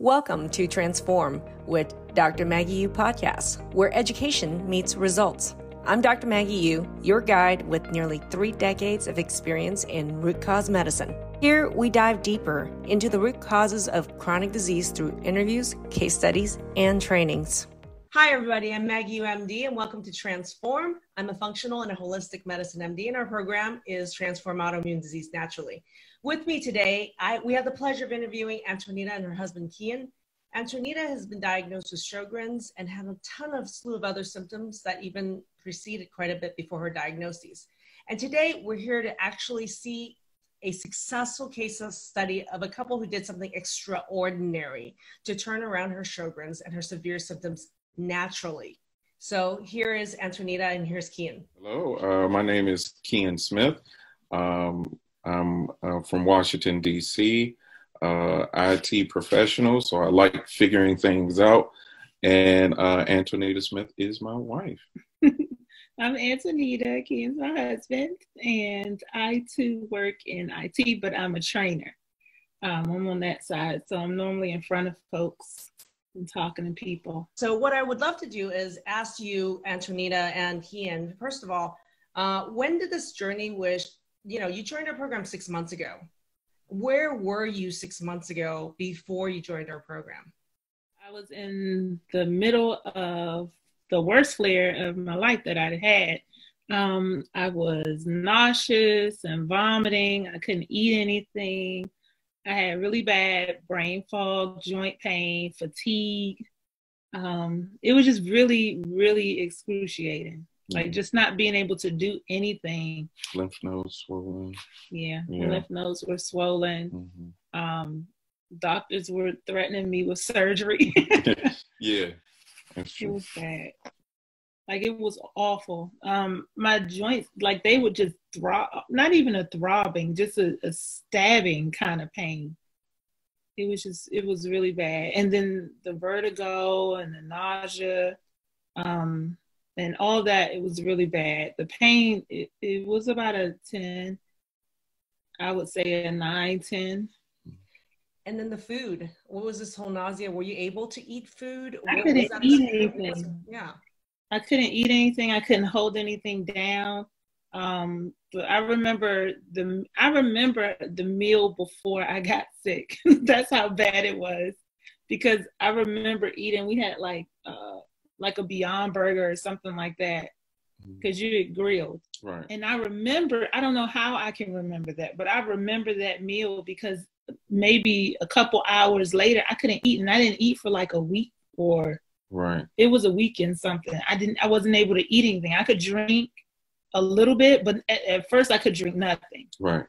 Welcome to Transform with Dr. Maggie Yu podcast, where education meets results. I'm Dr. Maggie Yu, your guide with nearly three decades of experience in root cause medicine. Here, we dive deeper into the root causes of chronic disease through interviews, case studies, and trainings. Hi, everybody. I'm Maggie Yu MD, and welcome to Transform. I'm a functional and a holistic medicine MD, and our program is Transform Autoimmune Disease Naturally. With me today, I, we have the pleasure of interviewing Antonita and her husband, Kian. Antonita has been diagnosed with Sjogren's and had a ton of slew of other symptoms that even preceded quite a bit before her diagnosis. And today, we're here to actually see a successful case study of a couple who did something extraordinary to turn around her Sjogren's and her severe symptoms naturally. So here is Antonita and here's Kian. Hello, uh, my name is Kian Smith. Um, I'm uh, from Washington, D.C., uh, IT professional, so I like figuring things out. And uh, Antonita Smith is my wife. I'm Antonita, Kian's my husband, and I too work in IT, but I'm a trainer. Um, I'm on that side, so I'm normally in front of folks and talking to people. So, what I would love to do is ask you, Antonita and Kian, first of all, uh, when did this journey with, you know, you joined our program six months ago. Where were you six months ago before you joined our program? I was in the middle of the worst flare of my life that I'd had. Um, I was nauseous and vomiting. I couldn't eat anything. I had really bad brain fog, joint pain, fatigue. Um, it was just really, really excruciating. Like mm-hmm. just not being able to do anything. Lymph nodes swollen. Yeah, yeah. lymph nodes were swollen. Mm-hmm. Um, doctors were threatening me with surgery. yeah. It was bad. Like it was awful. Um, my joints, like they would just throb, not even a throbbing, just a, a stabbing kind of pain. It was just, it was really bad. And then the vertigo and the nausea, um, and all that, it was really bad. The pain, it, it was about a 10. I would say a 9, 10. And then the food. What was this whole nausea? Were you able to eat food? I couldn't eat anything. Yeah. I couldn't eat anything. I couldn't hold anything down. Um, but I remember the I remember the meal before I got sick. That's how bad it was, because I remember eating. We had like uh, like a Beyond Burger or something like that, because mm-hmm. you get grilled. Right. And I remember. I don't know how I can remember that, but I remember that meal because maybe a couple hours later I couldn't eat, and I didn't eat for like a week or Right. It was a weekend something. I didn't. I wasn't able to eat anything. I could drink a little bit, but at, at first I could drink nothing. Right.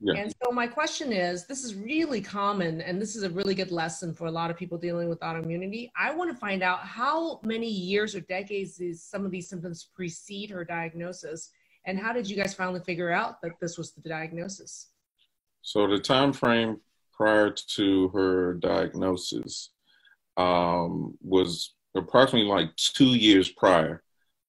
Yeah. And so my question is, this is really common, and this is a really good lesson for a lot of people dealing with autoimmunity. I want to find out how many years or decades these some of these symptoms precede her diagnosis, and how did you guys finally figure out that this was the diagnosis? So the time frame prior to her diagnosis um, was approximately like two years prior.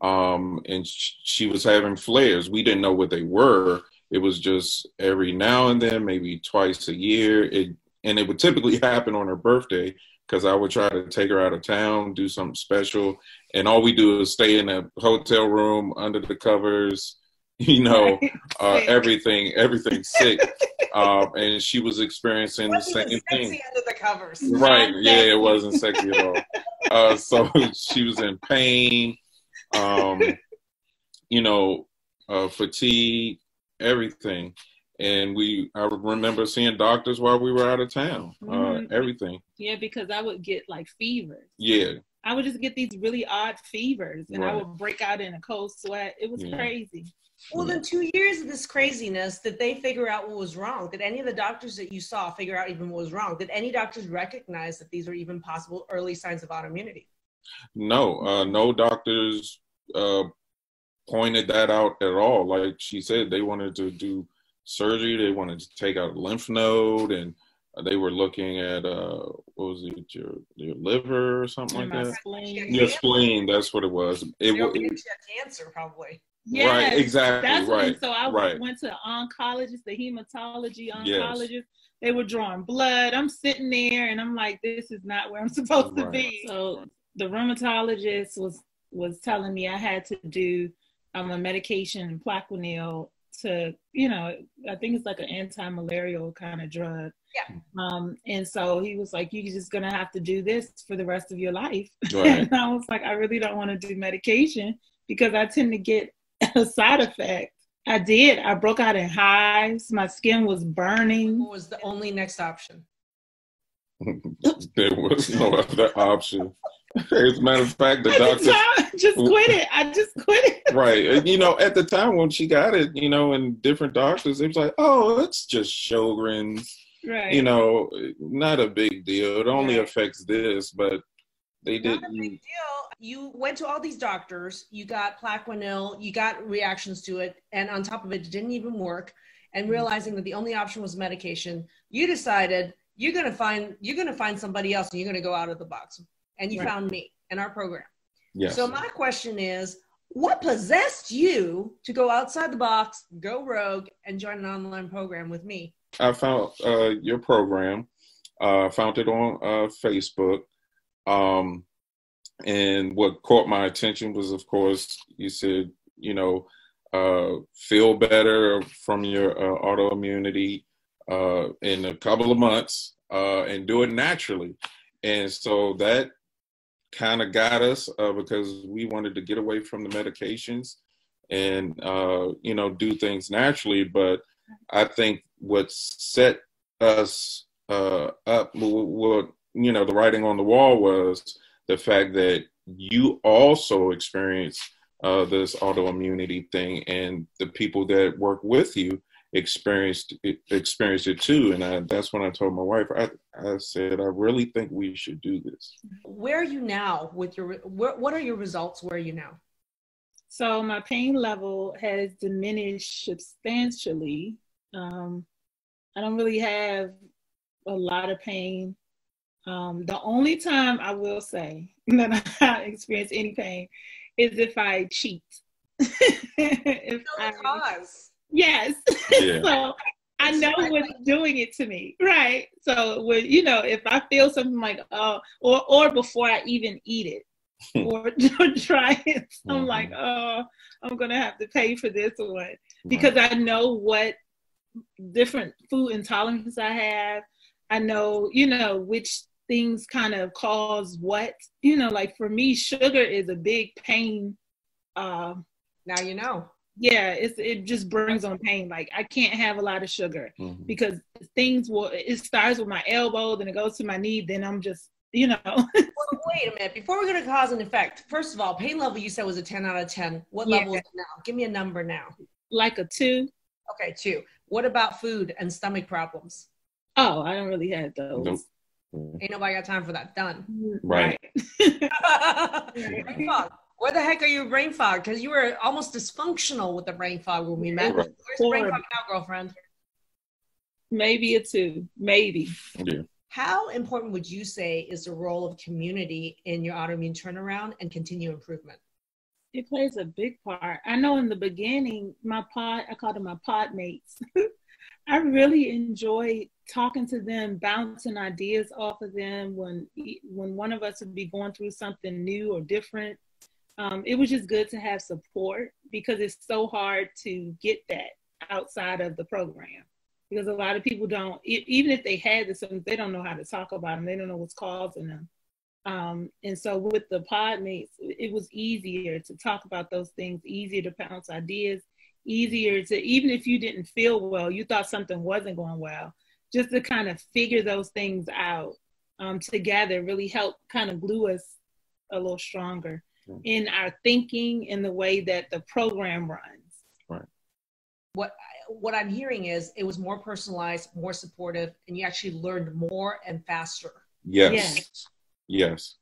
Um, and sh- she was having flares. We didn't know what they were. It was just every now and then, maybe twice a year. It and it would typically happen on her birthday because I would try to take her out of town, do something special, and all we do is stay in a hotel room under the covers, you know, uh, everything, everything sick. Um, and she was experiencing the same thing. Under the covers, right? Yeah, it wasn't sexy at all. Uh, so she was in pain, um, you know, uh, fatigue, everything. And we, I remember seeing doctors while we were out of town. Uh, mm-hmm. everything. Yeah, because I would get like fevers. Yeah. I would just get these really odd fevers, and right. I would break out in a cold sweat. It was yeah. crazy. Well, in two years of this craziness, did they figure out what was wrong? Did any of the doctors that you saw figure out even what was wrong? Did any doctors recognize that these were even possible early signs of autoimmunity? No, uh, no doctors uh, pointed that out at all. Like she said, they wanted to do surgery. They wanted to take out a lymph node, and they were looking at uh, what was it, your your liver or something like that? Spleen. Your spleen. That's what it was. It was cancer, probably. Yes, right, exactly. That's right. so I right. went to oncologist, the hematology oncologist. Yes. They were drawing blood. I'm sitting there and I'm like, this is not where I'm supposed Right. to be. So the rheumatologist was was telling me I had to do um, a medication, Plaquenil, to you know, I think it's like an anti-malarial kind of drug. Yeah. Um, and so he was like, "You're just gonna have to do this for the rest of your life." Right. and I was like, "I really don't want to do medication because I tend to get a side effect." I did. I broke out in hives. My skin was burning. What was the only next option? there was no other option. As a matter of fact, the At the doctor, time, just quit it. I just quit it. right? And, you know, at the time when she got it, you know, and different doctors, it was like, oh, it's just Sjogren's. Right. You know, not a big deal. It only Right. affects this, but they Not a didn't. big deal. You went to all these doctors. You got Plaquenil. You got reactions to it, and on top of it, it didn't even work. And realizing that the only option was medication, you decided you're gonna find you're gonna find somebody else, and you're gonna go out of the box. And you Right. found me and our program. Yes. So my question is, what possessed you to go outside the box, go rogue, and join an online program with me? I found uh, your program. Uh, found it on uh, Facebook. Um, and what caught my attention was, of course, you said, you know, uh, feel better from your uh, autoimmunity uh, in a couple of months uh, and do it naturally. And so that kind of got us uh, because we wanted to get away from the medications and, uh, you know, do things naturally. But I think what set us uh, up, what you know, the writing on the wall was the fact that you also experience uh, this autoimmunity thing, and the people that work with you experienced it, experienced it too. And I, that's when I told my wife, I, I said, I really think we should do this. Where are you now with your? Where, what are your results? Where are you now? So my pain level has diminished substantially. Um, I don't really have a lot of pain. Um, the only time I will say that I experience any pain is if I cheat. if I, cause. yes. Yeah. so I know Right. what's doing it to me, right? So when you know, if I feel something like oh, or or before I even eat it, or, or try it, I'm Mhm. like, oh, I'm gonna have to pay for this one because I know what different food intolerances I have. I know, you know, which things kind of cause what. You know, like for me, sugar is a big pain. Uh, Now you know. yeah, it's it just brings on pain. Like I can't have a lot of sugar Mhm. because things will. It starts with my elbow, then it goes to my knee, then I'm just, you know, Well, wait a minute. Before we're going to cause and effect, first of all, pain level you said was a 10 out of 10. What Yeah. level is it now? Give me a number now. like a two. Okay, two. What about food and stomach problems? Oh, I don't really have those. Nope. Mm-hmm. Ain't nobody got time for that. Done. Right. brain fog. Where the heck are you brain fog? Because you were almost dysfunctional with the brain fog when we met. Right. Where's the brain fog now, girlfriend? Maybe a two. Maybe. Yeah. How important would you say is the role of community in your autoimmune turnaround and continue improvement? It plays a big part. I know in the beginning, my pod, I called them my pod mates. I really enjoyed talking to them, bouncing ideas off of them when when one of us would be going through something new or different. Um, it was just good to have support because it's so hard to get that outside of the program. Because a lot of people don't, even if they had symptoms, they don't know how to talk about them. They don't know what's causing them. Um, and so with the pod mates, it was easier to talk about those things, easier to bounce ideas, easier to, even if you didn't feel well, you thought something wasn't going well, just to kind of figure those things out um, together really helped kind of glue us a little stronger Mm. in our thinking in the way that the program runs. Right. What what I'm hearing is it was more personalized, more supportive, and you actually learned more and faster. Yes. Yes. Yes.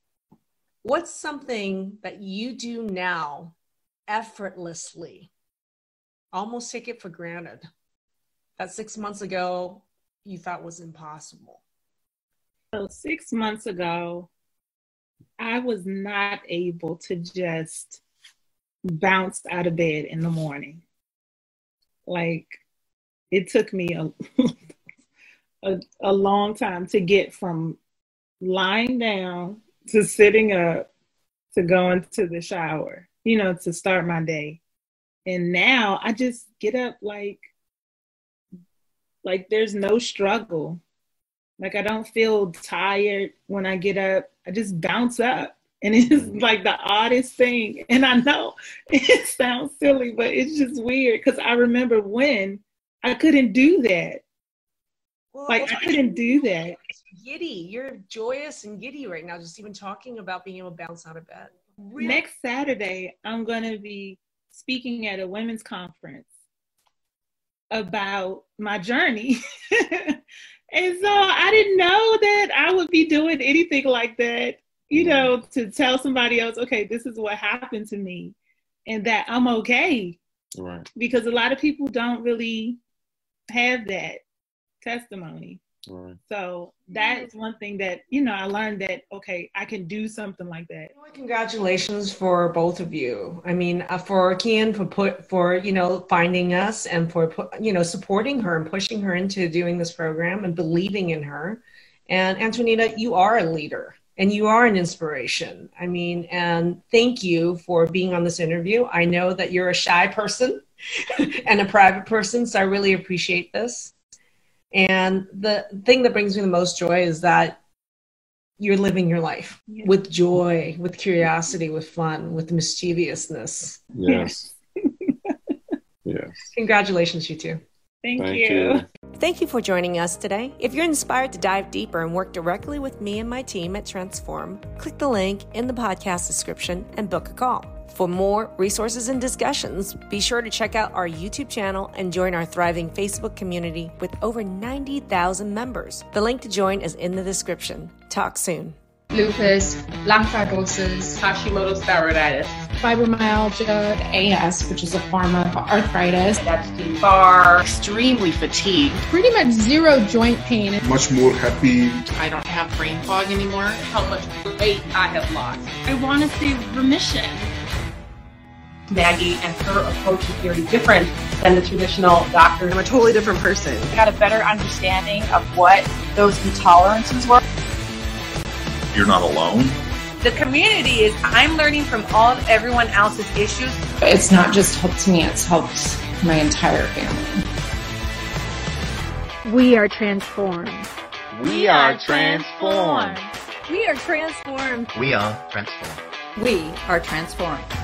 What's something that you do now effortlessly? Almost take it for granted. That six months ago you thought was impossible. So six months ago, I was not able to just bounce out of bed in the morning. Like it took me a a, a long time to get from lying down to sitting up to going to the shower, you know, to start my day. And now I just get up like like there's no struggle. Like I don't feel tired when I get up. I just bounce up. And it's mm-hmm. like the oddest thing. And I know it sounds silly, but it's just weird because I remember when I couldn't do that. Well, like I couldn't do that. Giddy. You're joyous and giddy right now, just even talking about being able to bounce out of bed. Really? Next Saturday, I'm going to be speaking at a women's conference about my journey. and so I didn't know that I would be doing anything like that, you mm-hmm. know, to tell somebody else, okay, this is what happened to me and that I'm okay. Right. Because a lot of people don't really have that testimony. Right. So that is one thing that you know I learned that okay I can do something like that. Congratulations for both of you. I mean, uh, for Kian for put for you know finding us and for you know supporting her and pushing her into doing this program and believing in her. And Antonina, you are a leader and you are an inspiration. I mean, and thank you for being on this interview. I know that you're a shy person and a private person, so I really appreciate this. And the thing that brings me the most joy is that you're living your life yeah. with joy, with curiosity, with fun, with mischievousness. Yes. yes. Congratulations, you two. Thank, Thank you. you. Thank you for joining us today. If you're inspired to dive deeper and work directly with me and my team at Transform, click the link in the podcast description and book a call. For more resources and discussions, be sure to check out our YouTube channel and join our thriving Facebook community with over 90,000 members. The link to join is in the description. Talk soon. Lupus, lung fibrosis, Hashimoto's thyroiditis, fibromyalgia, AS, which is a form of arthritis, Epstein Barr, extremely fatigued, pretty much zero joint pain, much more happy. I don't have brain fog anymore. How much weight I have lost. I want to see remission. Maggie and her approach is very different than the traditional doctor. I'm a totally different person. I got a better understanding of what those intolerances were. You're not alone. The community is I'm learning from all everyone else's issues. It's not just helped me, it's helped my entire family. We are transformed. We are transformed. We are transformed. We are transformed. We are transformed.